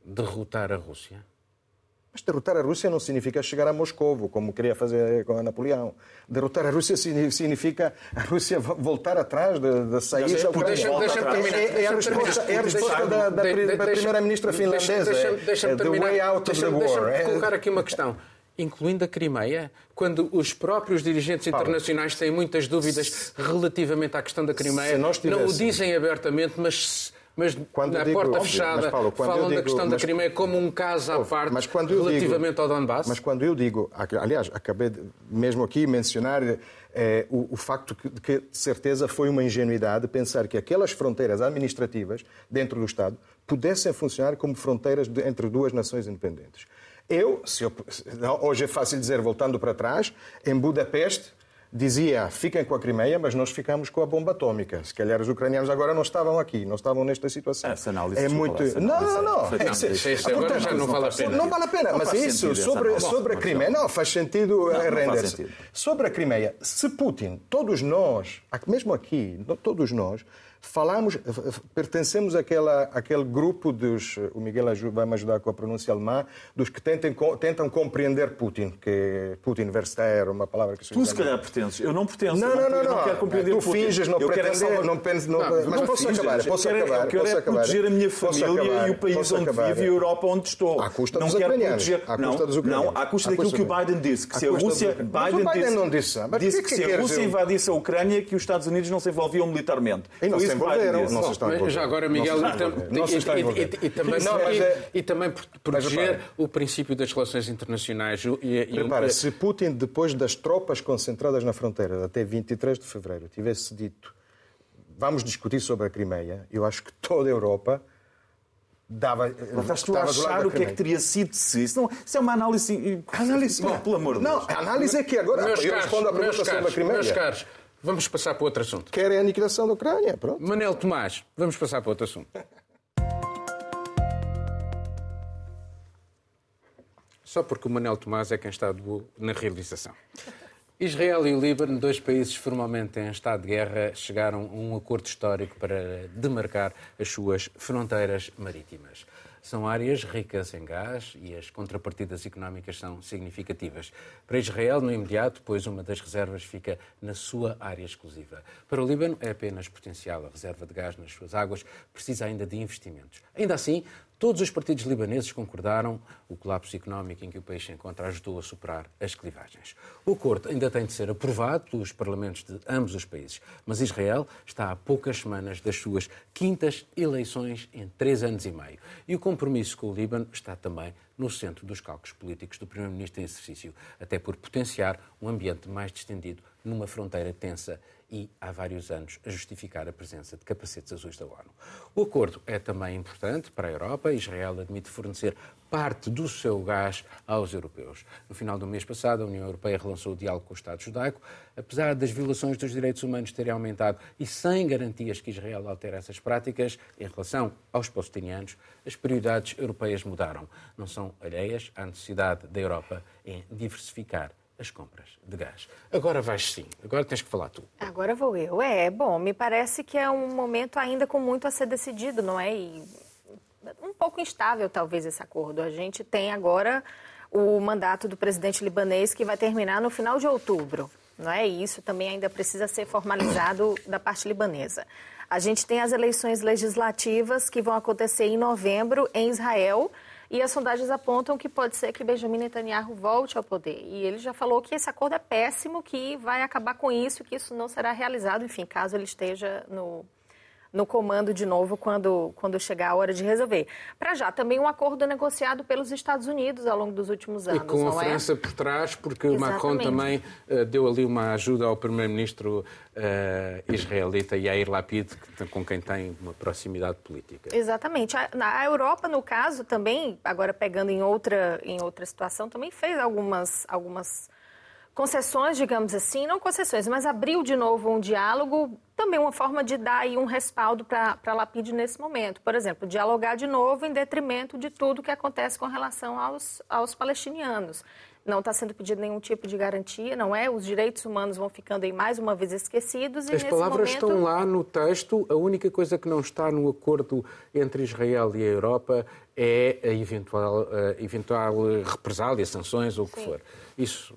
[SPEAKER 1] derrotar a Rússia?
[SPEAKER 2] Mas derrotar a Rússia não significa chegar a Moscou, como queria fazer com a Napoleão. Derrotar a Rússia significa a Rússia voltar atrás da saída. Deixa, deixa terminar, é, é, a resposta, é a resposta da, da, da primeira-ministra finlandesa. Deixa-me deixa,
[SPEAKER 1] é, terminar. The way out of the war. Deixa colocar aqui uma questão incluindo a Crimeia, quando os próprios dirigentes internacionais têm muitas dúvidas relativamente à questão da Crimeia, não o dizem abertamente, mas mas quando na digo, porta óbvio, fechada mas, Paulo, falam digo, da questão mas, da Crimeia como um caso à parte mas quando relativamente
[SPEAKER 2] digo,
[SPEAKER 1] ao Donbass?
[SPEAKER 2] Mas quando eu digo, aliás, acabei de, mesmo aqui mencionar é, o, o, facto de que, de certeza, foi uma ingenuidade pensar que aquelas fronteiras administrativas dentro do Estado pudessem funcionar como fronteiras de, entre duas nações independentes. Eu, eu, hoje é fácil dizer, voltando para trás, em Budapeste, dizia fiquem com a Crimeia, mas nós ficamos com a bomba atômica. Se calhar os ucranianos agora não estavam aqui, não estavam nesta situação.
[SPEAKER 3] Essa análise
[SPEAKER 2] é muito.
[SPEAKER 3] Essa
[SPEAKER 2] não, não, não.
[SPEAKER 1] É, agora já não vale a pena.
[SPEAKER 2] Não vale a pena, mas isso sobre, sobre a Crimeia, não faz sentido render-se. Sobre a Crimeia, se Putin, todos nós, mesmo aqui, todos nós, falamos, pertencemos àquela, àquele grupo dos, o Miguel vai me ajudar com a pronúncia alemã, dos que tentem, tentam compreender Putin, que Putin verster, uma palavra que se
[SPEAKER 3] Tu se calhar pertences, eu não pertenço.
[SPEAKER 2] Não, não, não, não, não
[SPEAKER 3] quero compreender
[SPEAKER 2] tu
[SPEAKER 3] Putin.
[SPEAKER 2] finges, não
[SPEAKER 3] eu
[SPEAKER 2] pretendes,
[SPEAKER 3] quero
[SPEAKER 2] não penso, não, não, mas posso finges, acabar, posso
[SPEAKER 3] eu
[SPEAKER 2] quero, acabar,
[SPEAKER 3] eu quero
[SPEAKER 2] posso
[SPEAKER 3] é
[SPEAKER 2] acabar,
[SPEAKER 3] proteger a minha família
[SPEAKER 2] acabar,
[SPEAKER 3] e o país onde
[SPEAKER 2] acabar.
[SPEAKER 3] vive e a Europa onde estou.
[SPEAKER 2] À custa
[SPEAKER 3] não
[SPEAKER 2] dos
[SPEAKER 3] quero
[SPEAKER 2] ucranianos.
[SPEAKER 3] proteger,
[SPEAKER 2] à
[SPEAKER 3] não,
[SPEAKER 2] custa dos ucranianos.
[SPEAKER 3] não, à custa daquilo que o Biden disse, que se a Rússia,
[SPEAKER 2] Biden disse,
[SPEAKER 3] disse que se a Rússia invadisse a Ucrânia, que os Estados Unidos não se envolviam militarmente.
[SPEAKER 2] Não se envolveram, não se estão
[SPEAKER 1] Já agora, Miguel, e, também, é, proteger o princípio das relações internacionais. E,
[SPEAKER 2] repara, se Putin, depois das tropas concentradas na fronteira até 23 de fevereiro, tivesse dito vamos discutir sobre a Crimeia, eu acho que toda a Europa dava.
[SPEAKER 3] Mas estás tu a achar o que é que teria sido se isso? Não, isso é uma análise.
[SPEAKER 2] Análise.
[SPEAKER 3] Não, pelo amor de
[SPEAKER 2] Deus. Não, a análise é que agora.
[SPEAKER 1] Meus
[SPEAKER 2] eu
[SPEAKER 1] caros,
[SPEAKER 2] respondo à pergunta sobre a Crimeia.
[SPEAKER 1] Meus caros, vamos passar para outro assunto.
[SPEAKER 2] Querem a aniquilação da Ucrânia, pronto.
[SPEAKER 1] Manel Tomás, vamos passar para outro assunto. Só porque o Manel Tomás é quem está na realização. Israel e o Líbano, dois países formalmente em estado de guerra, chegaram a um acordo histórico para demarcar as suas fronteiras marítimas. São áreas ricas em gás e as contrapartidas económicas são significativas. Para Israel, no imediato, pois uma das reservas fica na sua área exclusiva. Para o Líbano, é apenas potencial. A reserva de gás nas suas águas precisa ainda de investimentos. Ainda assim, Todos os partidos libaneses concordaram o colapso económico em que o país se encontra ajudou a superar as clivagens. O acordo ainda tem de ser aprovado pelos parlamentos de ambos os países, mas Israel está a poucas semanas das suas quintas eleições em três anos e meio. E o compromisso com o Líbano está também no centro dos cálculos políticos do Primeiro-Ministro em exercício, até por potenciar um ambiente mais distendido numa fronteira tensa e, há vários anos, a justificar a presença de capacetes azuis da ONU. O acordo é também importante para a Europa. Israel admite fornecer parte do seu gás aos europeus. No final do mês passado, a União Europeia relançou o diálogo com o Estado judaico. Apesar das violações dos direitos humanos terem aumentado e sem garantias que Israel altere essas práticas em relação aos palestinianos, as prioridades europeias mudaram. Não são alheias à necessidade da Europa em diversificar as compras de gás. Agora vais sim, agora tens que falar tu.
[SPEAKER 4] Agora vou eu. É, bom, me parece que é um momento ainda com muito a ser decidido, não é? E pouco instável, talvez, esse acordo. A gente tem agora o mandato do presidente libanês que vai terminar no final de outubro. Não é? E isso também ainda precisa ser formalizado da parte libanesa. A gente tem as eleições legislativas que vão acontecer em novembro em Israel. E as sondagens apontam que pode ser que Benjamin Netanyahu volte ao poder. E ele já falou que esse acordo é péssimo, que vai acabar com isso, que isso não será realizado, enfim, caso ele esteja no, no comando de novo quando, quando chegar a hora de resolver. Para já, também um acordo negociado pelos Estados Unidos ao longo dos últimos anos.
[SPEAKER 1] E com a é? França é? por trás, porque Exatamente. Macron também uh, deu ali uma ajuda ao primeiro-ministro uh, israelita Yair Lapid, com quem tem uma proximidade política.
[SPEAKER 4] Exatamente. A, a Europa, no caso, também, agora pegando em outra, em outra situação, também fez algumas. algumas concessões, digamos assim, não concessões, mas abriu de novo um diálogo, também uma forma de dar aí um respaldo para a Lapide nesse momento. Por exemplo, dialogar de novo em detrimento de tudo que acontece com relação aos, aos palestinianos. Não está sendo pedido nenhum tipo de garantia, não é? Os direitos humanos vão ficando aí mais uma vez esquecidos.
[SPEAKER 1] As palavras momento... estão lá no texto. A única coisa que não está no acordo entre Israel e a Europa é a eventual, a eventual represália, sanções ou o que Sim. for. Isso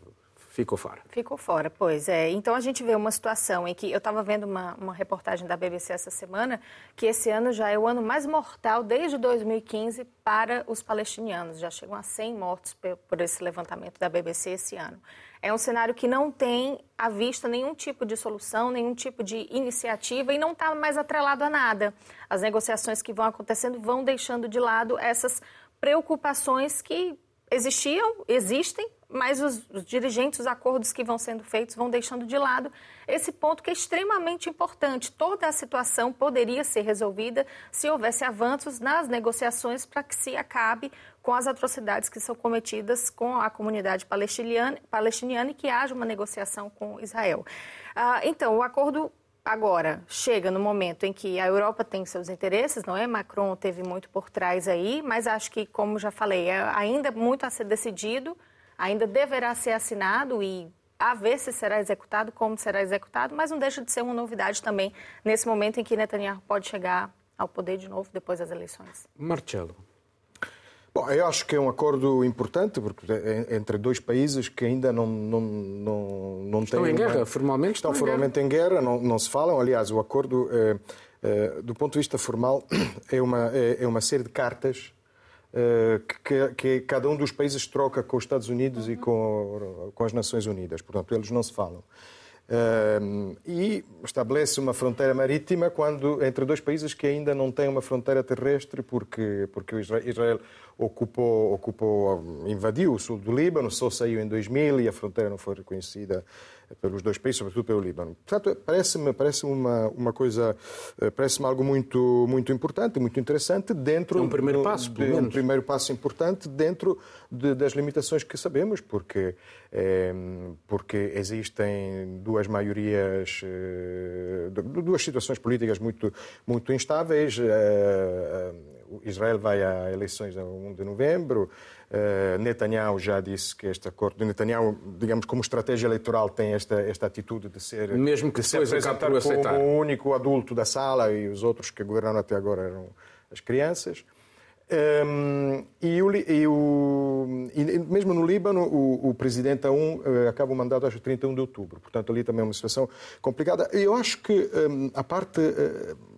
[SPEAKER 1] ficou fora.
[SPEAKER 4] Ficou fora, pois é. Então a gente vê uma situação em que eu estava vendo uma, uma reportagem da BBC essa semana que esse ano já é o ano mais mortal desde 2015 para os palestinianos. Já chegam a 100 mortos por esse levantamento da BBC esse ano. É um cenário que não tem à vista nenhum tipo de solução, nenhum tipo de iniciativa e não está mais atrelado a nada. As negociações que vão acontecendo vão deixando de lado essas preocupações que existiam, existem, mas os, os, dirigentes, os acordos que vão sendo feitos vão deixando de lado esse ponto que é extremamente importante. Toda a situação poderia ser resolvida se houvesse avanços nas negociações para que se acabe com as atrocidades que são cometidas com a comunidade palestiniana, palestiniana e que haja uma negociação com Israel. Ah, então, o acordo agora chega no momento em que a Europa tem seus interesses, não é? Macron teve muito por trás aí, mas acho que, como já falei, é ainda muito a ser decidido ainda deverá ser assinado e a ver se será executado, como será executado, mas não deixa de ser uma novidade também nesse momento em que Netanyahu pode chegar ao poder de novo depois das eleições.
[SPEAKER 1] Marcelo.
[SPEAKER 2] Bom, eu acho que é um acordo importante porque é entre dois países que ainda não não não, não
[SPEAKER 1] estão
[SPEAKER 2] têm
[SPEAKER 1] em guerra uma... formalmente
[SPEAKER 2] estão, estão formalmente em guerra, não, não se falam. Aliás, o acordo é, é, do ponto de vista formal é uma é, é uma série de cartas que, que, cada um dos países troca com os Estados Unidos e com, com as Nações Unidas. Portanto, eles não se falam. Uh, e estabelece uma fronteira marítima quando entre dois países que ainda não têm uma fronteira terrestre porque porque Israel ocupou ocupou invadiu o sul do Líbano só saiu em 2000 e a fronteira não foi reconhecida pelos dois países, sobretudo pelo Líbano. Portanto, parece-me parece uma, uma coisa, eh, parece-me algo muito, muito importante, muito interessante dentro...
[SPEAKER 1] É um primeiro passo,
[SPEAKER 2] de, Um primeiro passo importante dentro de, das limitações que sabemos, porque, é, porque existem duas maiorias, é, duas situações políticas muito, muito instáveis. É, Israel vai a eleições a 1 de novembro, Uh, Netanyahu já disse que este acordo. Netanyahu, digamos, como estratégia eleitoral, tem esta, esta atitude de ser.
[SPEAKER 1] Mesmo que
[SPEAKER 2] de
[SPEAKER 1] se apresentar como
[SPEAKER 2] o único adulto da sala e os outros que governaram até agora eram as crianças. Um, ehm, e, o, e, o, e, mesmo no Líbano, o, o presidente A1 uh, eh, acaba o mandato acho 31 de outubro. Portanto, ali também é uma situação complicada. Eu acho que um, ehm, a parte. Uh,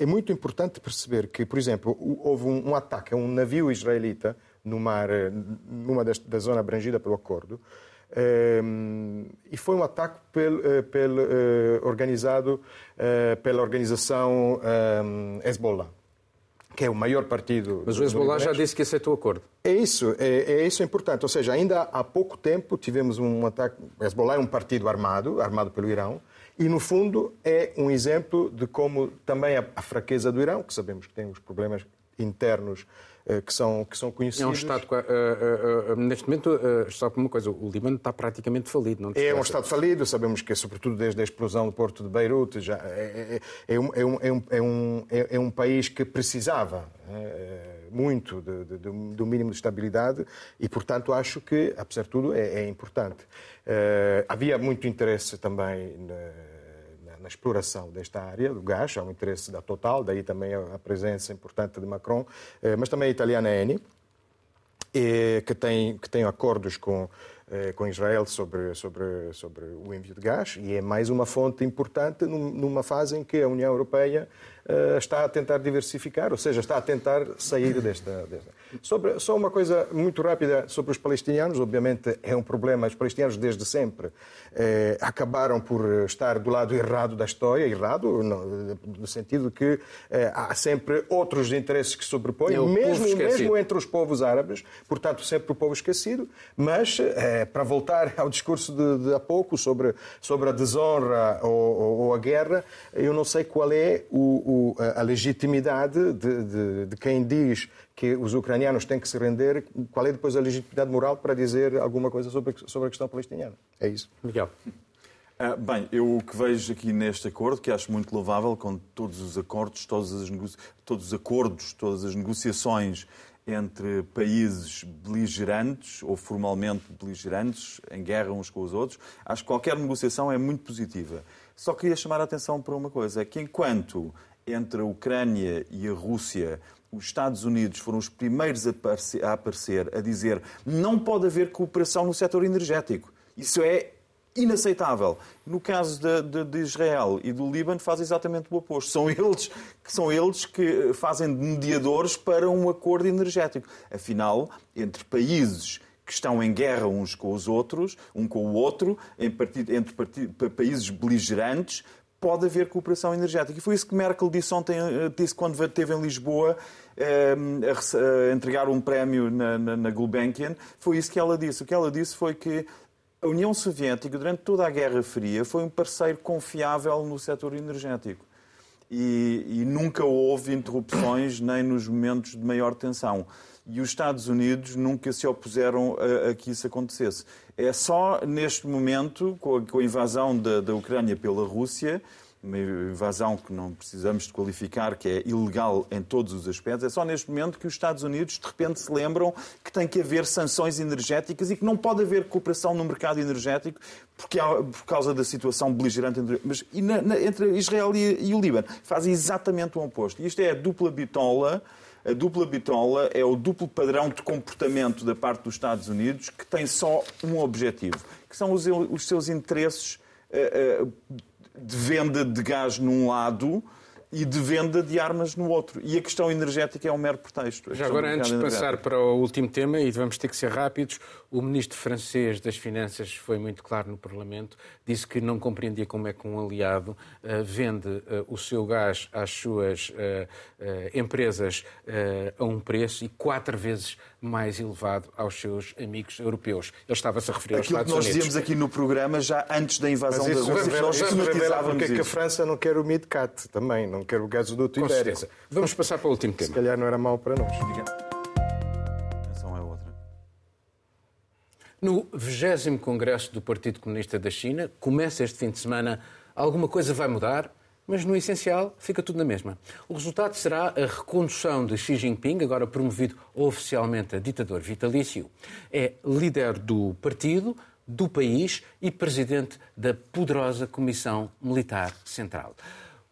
[SPEAKER 2] é muito importante perceber que, por exemplo, houve um, um ataque a um navio israelita no mar, eh, numa das, da zona abrangida pelo acordo. Um, eh, e foi um ataque pel, uh, pel, uh, organizado uh, pela organização um, Hezbollah, que é o maior partido.
[SPEAKER 1] Mas o Hezbollah já disse que aceitou o acordo.
[SPEAKER 2] É isso, é, é, isso importante. Ou seja, ainda há pouco tempo tivemos um ataque. O Hezbollah é um partido armado, armado pelo Irão, e no fundo é um exemplo de como também a, fraqueza do Irão, que sabemos que tem os problemas internos eh, que são, que são conhecidos.
[SPEAKER 1] É um Estado, uh, uh, uh, neste momento, uh, só uma coisa, o Líbano está praticamente falido. Não
[SPEAKER 2] é um Estado falido, sabemos que, sobretudo desde a explosão do porto de Beirute, já é, é, é, um, é, um, é, um, é, é um país que precisava muito de, de, de, do mínimo de estabilidade e, portanto, acho que, apesar de tudo, é, é importante. Havia muito interesse também na, exploração desta área do gás, há um interesse da Total, daí também a presença importante de Macron, mas também a italiana Eni, que tem, que tem acordos com eh, com Israel sobre, sobre, sobre o envio de gás e é mais uma fonte importante numa fase em que a União Europeia eh, está a tentar diversificar, ou seja, está a tentar sair desta. desta. Sobre, só uma coisa muito rápida sobre os palestinianos. Obviamente é um problema. Os palestinianos, desde sempre, eh, acabaram por estar do lado errado da história errado no, no sentido que eh, há sempre outros interesses que sobrepõem, é mesmo, mesmo entre os povos árabes, portanto, sempre o povo esquecido. Mas, eh, para voltar ao discurso de, de há pouco sobre, sobre a desonra ou, ou, ou, a guerra, eu não sei qual é o o, a legitimidade de, de, de, quem diz que os ucranianos têm que se render, qual é depois a legitimidade moral para dizer alguma coisa sobre, sobre a questão palestiniana? É isso.
[SPEAKER 1] Miguel.
[SPEAKER 3] Ah, bem, eu o que vejo aqui neste acordo, que acho muito louvável, com todos os acordos, todos, as todos os acordos, todas as negociações entre países beligerantes ou formalmente beligerantes, em guerra uns com os outros, acho que qualquer negociação é muito positiva. Só queria chamar a atenção para uma coisa, é que enquanto entre a Ucrânia e a Rússia, os Estados Unidos foram os primeiros a aparecer, a, aparecer, a dizer não pode haver cooperação no setor energético. Isso é inaceitável. No caso de, de, de, Israel e do Líbano faz exatamente o oposto. São eles, são eles que fazem de mediadores para um acordo energético. Afinal, entre países que estão em guerra uns com os outros, um com o outro, entre países beligerantes, pode haver cooperação energética. E foi isso que Merkel disse ontem, eh, disse quando esteve em Lisboa eh, a, entregar um prémio na, na, na Gulbenkian. Foi isso que ela disse. O que ela disse foi que a União Soviética, durante toda a Guerra Fria, foi um parceiro confiável no setor energético. E, e nunca houve interrupções nem nos momentos de maior tensão e os Estados Unidos nunca se opuseram a, a, que isso acontecesse. É só neste momento, com a, com a invasão da, da Ucrânia pela Rússia, uma invasão que não precisamos de qualificar, que é ilegal em todos os aspectos, é só neste momento que os Estados Unidos de repente se lembram que tem que haver sanções energéticas e que não pode haver cooperação no mercado energético porque por causa da situação beligerante entre, mas, entre Israel e, e o Líbano. Fazem exatamente o oposto. Isto é a dupla bitola a dupla bitola é o duplo padrão de comportamento da parte dos Estados Unidos que tem só um objetivo, que são os, os seus interesses uh, uh, de venda de gás num lado e de venda de armas no outro. E a questão energética é um mero pretexto.
[SPEAKER 1] Já agora, antes de passar para o último tema, e vamos ter que ser rápidos, o ministro francês das Finanças foi muito claro no Parlamento, disse que não compreendia como é que um aliado uh, vende uh, o seu gás às suas uh, empresas a um preço e quatro vezes mais elevado aos seus amigos europeus. Ele estava-se a referir
[SPEAKER 3] Aquilo
[SPEAKER 1] aos
[SPEAKER 3] Estados Unidos.
[SPEAKER 1] Aquilo
[SPEAKER 3] que nós dizíamos aqui no programa, já antes da invasão da Rússia, nós
[SPEAKER 2] estigmatizávamos porque é que a França não quer o MidCat também, não quer o gasoduto ibérico.
[SPEAKER 1] Vamos passar para o último tema.
[SPEAKER 2] Se calhar não era mau para nós.
[SPEAKER 1] No 20 Congresso do Partido Comunista da China, começa este fim de semana, alguma coisa vai mudar, mas no essencial fica tudo na mesma. O resultado será a recondução de Xi Jinping, agora promovido oficialmente a ditador vitalício. É líder do partido, do país e presidente da poderosa Comissão Militar Central.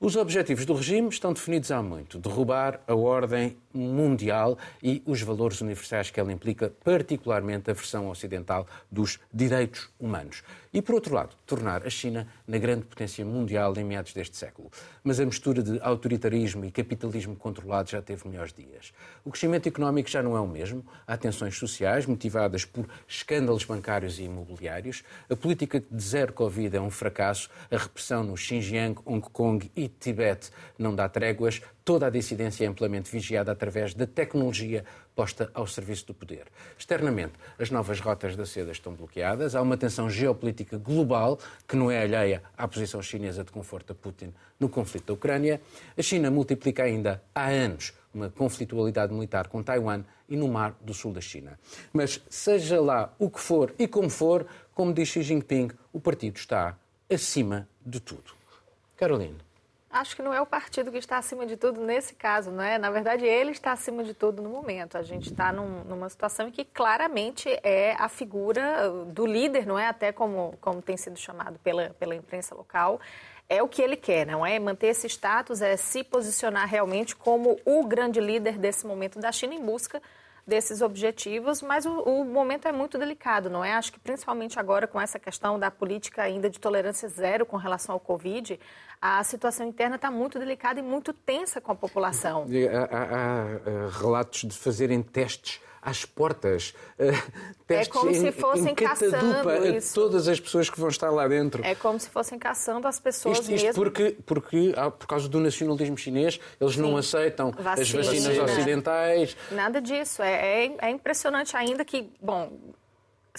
[SPEAKER 1] Os objetivos do regime estão definidos há muito: derrubar a ordem mundial e os valores universais que ela implica, particularmente a versão ocidental dos direitos humanos. E, por outro lado, tornar a China na grande potência mundial em meados deste século. Mas a mistura de autoritarismo e capitalismo controlado já teve melhores dias. O crescimento económico já não é o mesmo. Há tensões sociais motivadas por escândalos bancários e imobiliários. A política de zero Covid é um fracasso. A repressão no Xinjiang, Hong Kong e Tibete não dá tréguas. Toda a dissidência é amplamente vigiada através da tecnologia posta ao serviço do poder. Externamente, as novas rotas da seda estão bloqueadas, há uma tensão geopolítica global que não é alheia à posição chinesa de conforto a Putin no conflito da Ucrânia. A China multiplica ainda há anos uma conflitualidade militar com Taiwan e no mar do sul da China. Mas seja lá o que for e como for, como diz Xi Jinping, o partido está acima de tudo. Caroline.
[SPEAKER 4] Acho que não é o partido que está acima de tudo nesse caso, não é? Na verdade, ele está acima de tudo no momento. A gente está num, numa situação em que claramente é a figura do líder, não é? Até como, como tem sido chamado pela, pela imprensa local. é o que ele quer, não é? Manter esse status, é se posicionar realmente como o grande líder desse momento da China em busca desses objetivos, mas o, o, momento é muito delicado, não é? Acho que principalmente agora com essa questão da política ainda de tolerância zero com relação ao Covid, a situação interna está muito delicada e muito tensa com a população.
[SPEAKER 1] Há, há, há relatos de fazerem testes às portas.
[SPEAKER 4] Uh, é como se fossem caçando
[SPEAKER 1] isso. todas as pessoas que vão estar lá dentro.
[SPEAKER 4] É como se fossem caçando as pessoas
[SPEAKER 1] isto, isto
[SPEAKER 4] mesmo.
[SPEAKER 1] Porque, porque, por causa do nacionalismo chinês, eles Sim. não aceitam Vacina. as vacinas ocidentais.
[SPEAKER 4] Nada disso. É, é, é impressionante ainda que, bom,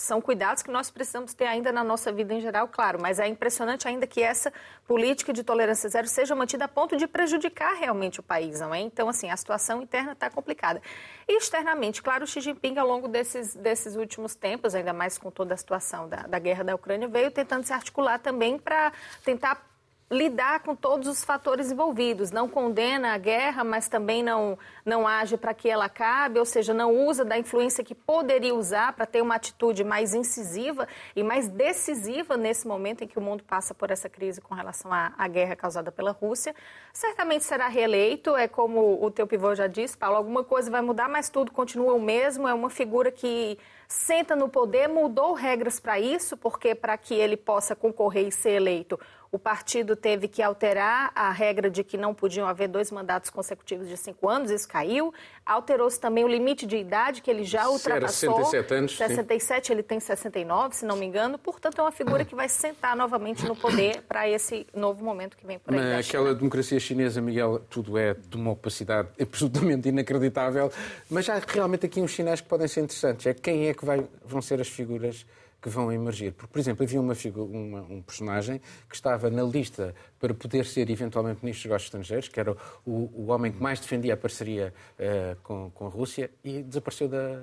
[SPEAKER 4] são cuidados que nós precisamos ter ainda na nossa vida em geral, claro, mas é impressionante ainda que essa política de tolerância zero seja mantida a ponto de prejudicar realmente o país, não é? Então, assim, a situação interna está complicada. E externamente, claro, o Xi Jinping, ao longo desses, desses últimos tempos, ainda mais com toda a situação da, da guerra da Ucrânia, veio tentando se articular também para tentar lidar com todos os fatores envolvidos. Não condena a guerra, mas também não, não age para que ela acabe, ou seja, não usa da influência que poderia usar para ter uma atitude mais incisiva e mais decisiva nesse momento em que o mundo passa por essa crise com relação à, à guerra causada pela Rússia. Certamente será reeleito, é como o teu pivô já disse, Paulo, alguma coisa vai mudar, mas tudo continua o mesmo, é uma figura que senta no poder, mudou regras para isso, porque para que ele possa concorrer e ser eleito, o partido teve que alterar a regra de que não podiam haver dois mandatos consecutivos de cinco anos, isso caiu. Alterou-se também o limite de idade, que ele já ultrapassou.
[SPEAKER 1] Era 67 anos.
[SPEAKER 4] 67, sim. ele tem 69, se não me engano. Portanto, é uma figura que vai sentar novamente no poder para esse novo momento que vem por aí.
[SPEAKER 1] Naquela democracia chinesa, Miguel, tudo é de uma opacidade absolutamente inacreditável. Mas há realmente aqui uns sinais que podem ser interessantes. É quem é que vai, vão ser as figuras que vão emergir. Porque, por exemplo, havia uma uma, um personagem que estava na lista para poder ser eventualmente ministro dos negócios estrangeiros, que era o, o homem que mais defendia a parceria uh, com, com a Rússia e desapareceu da,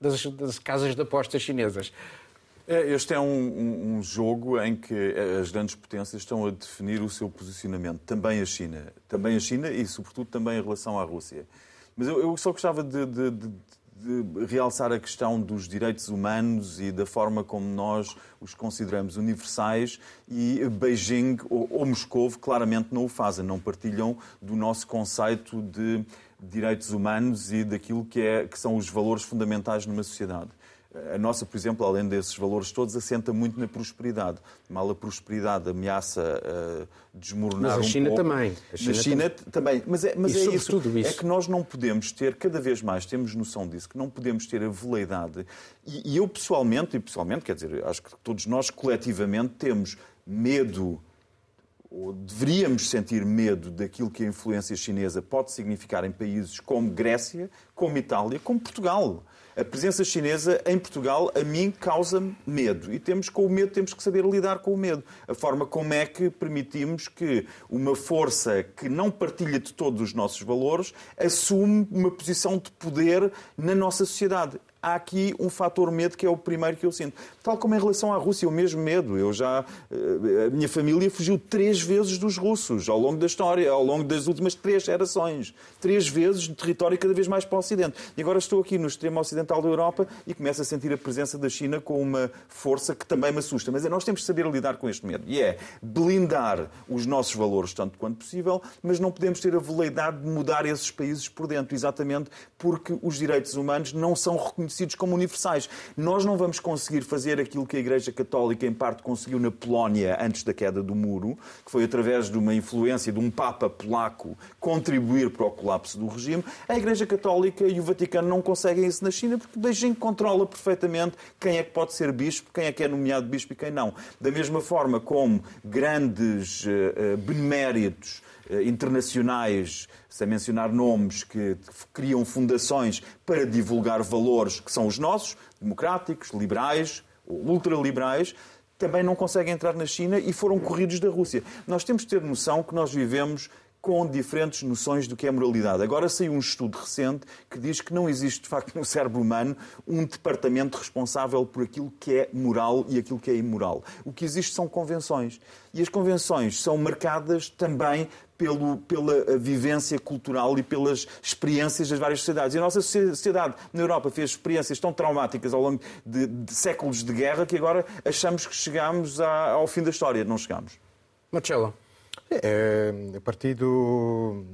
[SPEAKER 1] das, das casas de apostas chinesas.
[SPEAKER 3] É, este é um, um, jogo em que as grandes potências estão a definir o seu posicionamento. Também a China. Também a China e, sobretudo, também em relação à Rússia. Mas eu, eu só gostava de, de, de, de realçar a questão dos direitos humanos e da forma como nós os consideramos universais e Beijing ou, ou Moscou claramente não o fazem, não partilham do nosso conceito de direitos humanos e daquilo que, é, que são os valores fundamentais numa sociedade. A nossa, por exemplo, além desses valores todos, assenta muito na prosperidade. Mal a prosperidade ameaça uh, desmoronar
[SPEAKER 1] mas a China
[SPEAKER 3] um pouco.
[SPEAKER 1] também.
[SPEAKER 3] A China na China também. também. Mas é, mas e é isso. isso. É que nós não podemos ter, cada vez mais temos noção disso, que não podemos ter a veleidade. E, e eu pessoalmente, e pessoalmente, quer dizer, acho que todos nós coletivamente temos medo ou deveríamos sentir medo daquilo que a influência chinesa pode significar em países como Grécia, como Itália, como Portugal. A presença chinesa em Portugal, a mim, causa medo. E temos com o medo, temos que saber lidar com o medo. A forma como é que permitimos que uma força que não partilha de todos os nossos valores assume uma posição de poder na nossa sociedade há aqui um fator medo que é o primeiro que eu sinto. Tal como em relação à Rússia, o mesmo medo. Eu já, eh, a minha família fugiu três vezes dos russos ao longo da história, ao longo das últimas três gerações. Três vezes de território cada vez mais para o Ocidente. E agora estou aqui no extremo ocidental da Europa e começo a sentir a presença da China com uma força que também me assusta. Mas é, nós temos que saber lidar com este medo. E é blindar os nossos valores tanto quanto possível, mas não podemos ter a veleidade de mudar esses países por dentro, exatamente porque os direitos humanos não são reconhecidos reconhecidos como universais. Nós não vamos conseguir fazer aquilo que a Igreja Católica, em parte, conseguiu na Polónia antes da queda do muro, que foi através de uma influência de um Papa polaco contribuir para o colapso do regime. A Igreja Católica e o Vaticano não conseguem isso na China porque Beijing controla perfeitamente quem é que pode ser bispo, quem é que é nomeado bispo e quem não. Da mesma forma como grandes uh, beneméritos internacionais sem mencionar nomes que criam fundações para divulgar valores que são os nossos, democráticos, liberais, ultraliberais, também não conseguem entrar na China e foram corridos da Rússia. Nós temos de ter noção que nós vivemos com diferentes noções do que é moralidade. Agora saiu um estudo recente que diz que não existe, de facto, no cérebro humano um departamento responsável por aquilo que é moral e aquilo que é imoral. O que existe são convenções. E as convenções são marcadas também pelo, pela vivência cultural e pelas experiências das várias sociedades. E a nossa sociedade na Europa fez experiências tão traumáticas ao longo de, de séculos de guerra que agora achamos que chegamos ao fim da história. Não chegamos.
[SPEAKER 1] Marcelo.
[SPEAKER 2] É, o partido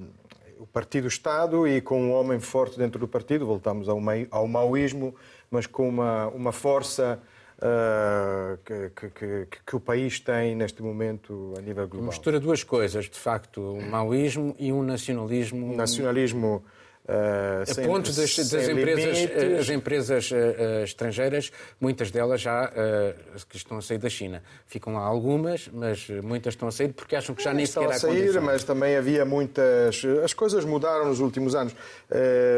[SPEAKER 2] o partido Estado e com um homem forte dentro do partido, voltamos ao, ao maoísmo, mas com uma, uma força uh, que, que, que, que, o país tem neste momento a nível global.
[SPEAKER 1] Mistura duas coisas, de facto, um maoísmo e um nacionalismo.
[SPEAKER 2] Nacionalismo
[SPEAKER 1] Uh, a sem, ponto das, das empresas, eh, as empresas uh, estrangeiras, muitas delas já uh, que estão a sair da China. Ficam lá algumas, mas muitas estão a sair porque acham que já nem sequer
[SPEAKER 2] há sair,
[SPEAKER 1] condição.
[SPEAKER 2] mas também havia muitas... As coisas mudaram nos últimos anos.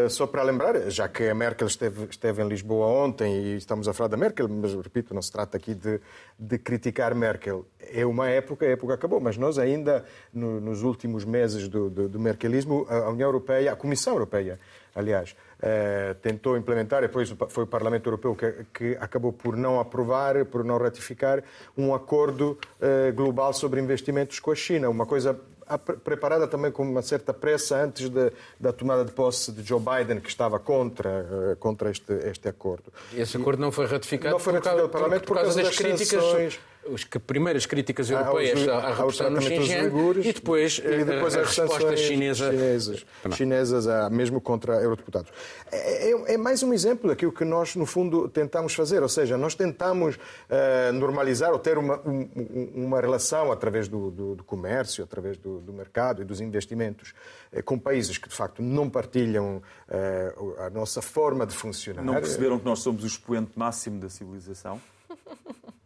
[SPEAKER 2] só para lembrar, já que a Merkel esteve, esteve em Lisboa ontem e estamos a falar da Merkel, mas repito, não se trata aqui de, de criticar Merkel. É uma época, a época acabou, mas nós ainda, no, nos últimos meses do, do, do merkelismo, a União Europeia, a Comissão Europeia, aliás, eh, tentou implementar, depois foi o Parlamento Europeu que, que, acabou por não aprovar, por não ratificar, um acordo eh, global sobre investimentos com a China, uma coisa preparada também com uma certa pressa antes de, da tomada de posse de Joe Biden, que estava contra, eh, contra este, este acordo.
[SPEAKER 1] Esse acordo não foi ratificado,
[SPEAKER 2] não foi ratificado por, causa, por, por, causa das, das críticas sanções
[SPEAKER 1] as primeiras críticas europeias ah, à repressão no Xinjiang e depois, e depois as respostas chinesa...
[SPEAKER 2] chinesas, chinesas mesmo contra eurodeputados. É, é, é, mais um exemplo daquilo que nós, no fundo, tentamos fazer, ou seja, nós tentamos uh, normalizar ou ter uma, um, uma relação através do, do, do comércio, através do, do, mercado e dos investimentos uh, com países que, de facto, não partilham uh, a nossa forma de funcionar.
[SPEAKER 3] Não perceberam que nós somos o expoente máximo da civilização?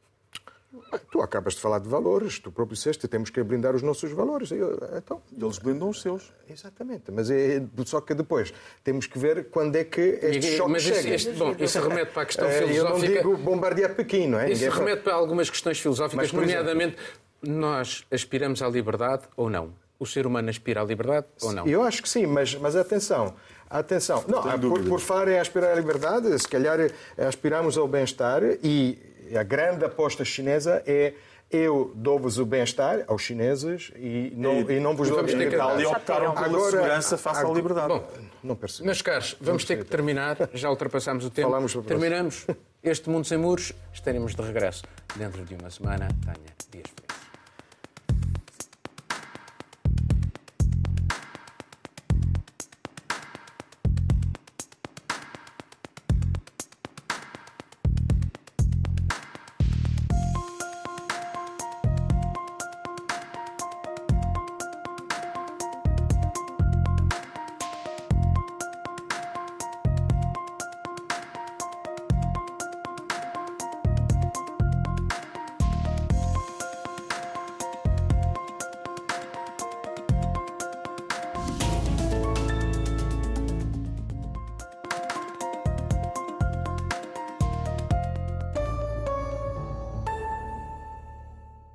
[SPEAKER 2] Tu acabas de falar de valores, tu próprio disseste, temos que blindar os nossos valores. Então,
[SPEAKER 3] Eles blindam os seus.
[SPEAKER 2] Exatamente, mas é, só que depois temos que ver quando é que este choque mas chega. Este,
[SPEAKER 1] bom, isso remete para a questão filosófica. Eu
[SPEAKER 2] não digo bombardear Pequim, não é?
[SPEAKER 1] Isso remete para algumas questões filosóficas, mas, nomeadamente, nós aspiramos à liberdade ou não? O ser humano aspira à liberdade ou não?
[SPEAKER 2] Eu acho que sim, mas, mas atenção. Atenção. Não, por, por falar em aspirar à liberdade, se calhar aspiramos ao bem-estar e a grande aposta chinesa é eu dou-vos o bem-estar aos chineses e não, e, e não vos dou a
[SPEAKER 3] liberdade. E optaram pela Agora, segurança face à liberdade. Bom,
[SPEAKER 1] não percebo. Meus caros, vamos, vamos ter que terminar. Já ultrapassamos o tempo. Falamos Terminamos este Mundo Sem Muros. Estaremos de regresso dentro de uma semana. Tânia Dias.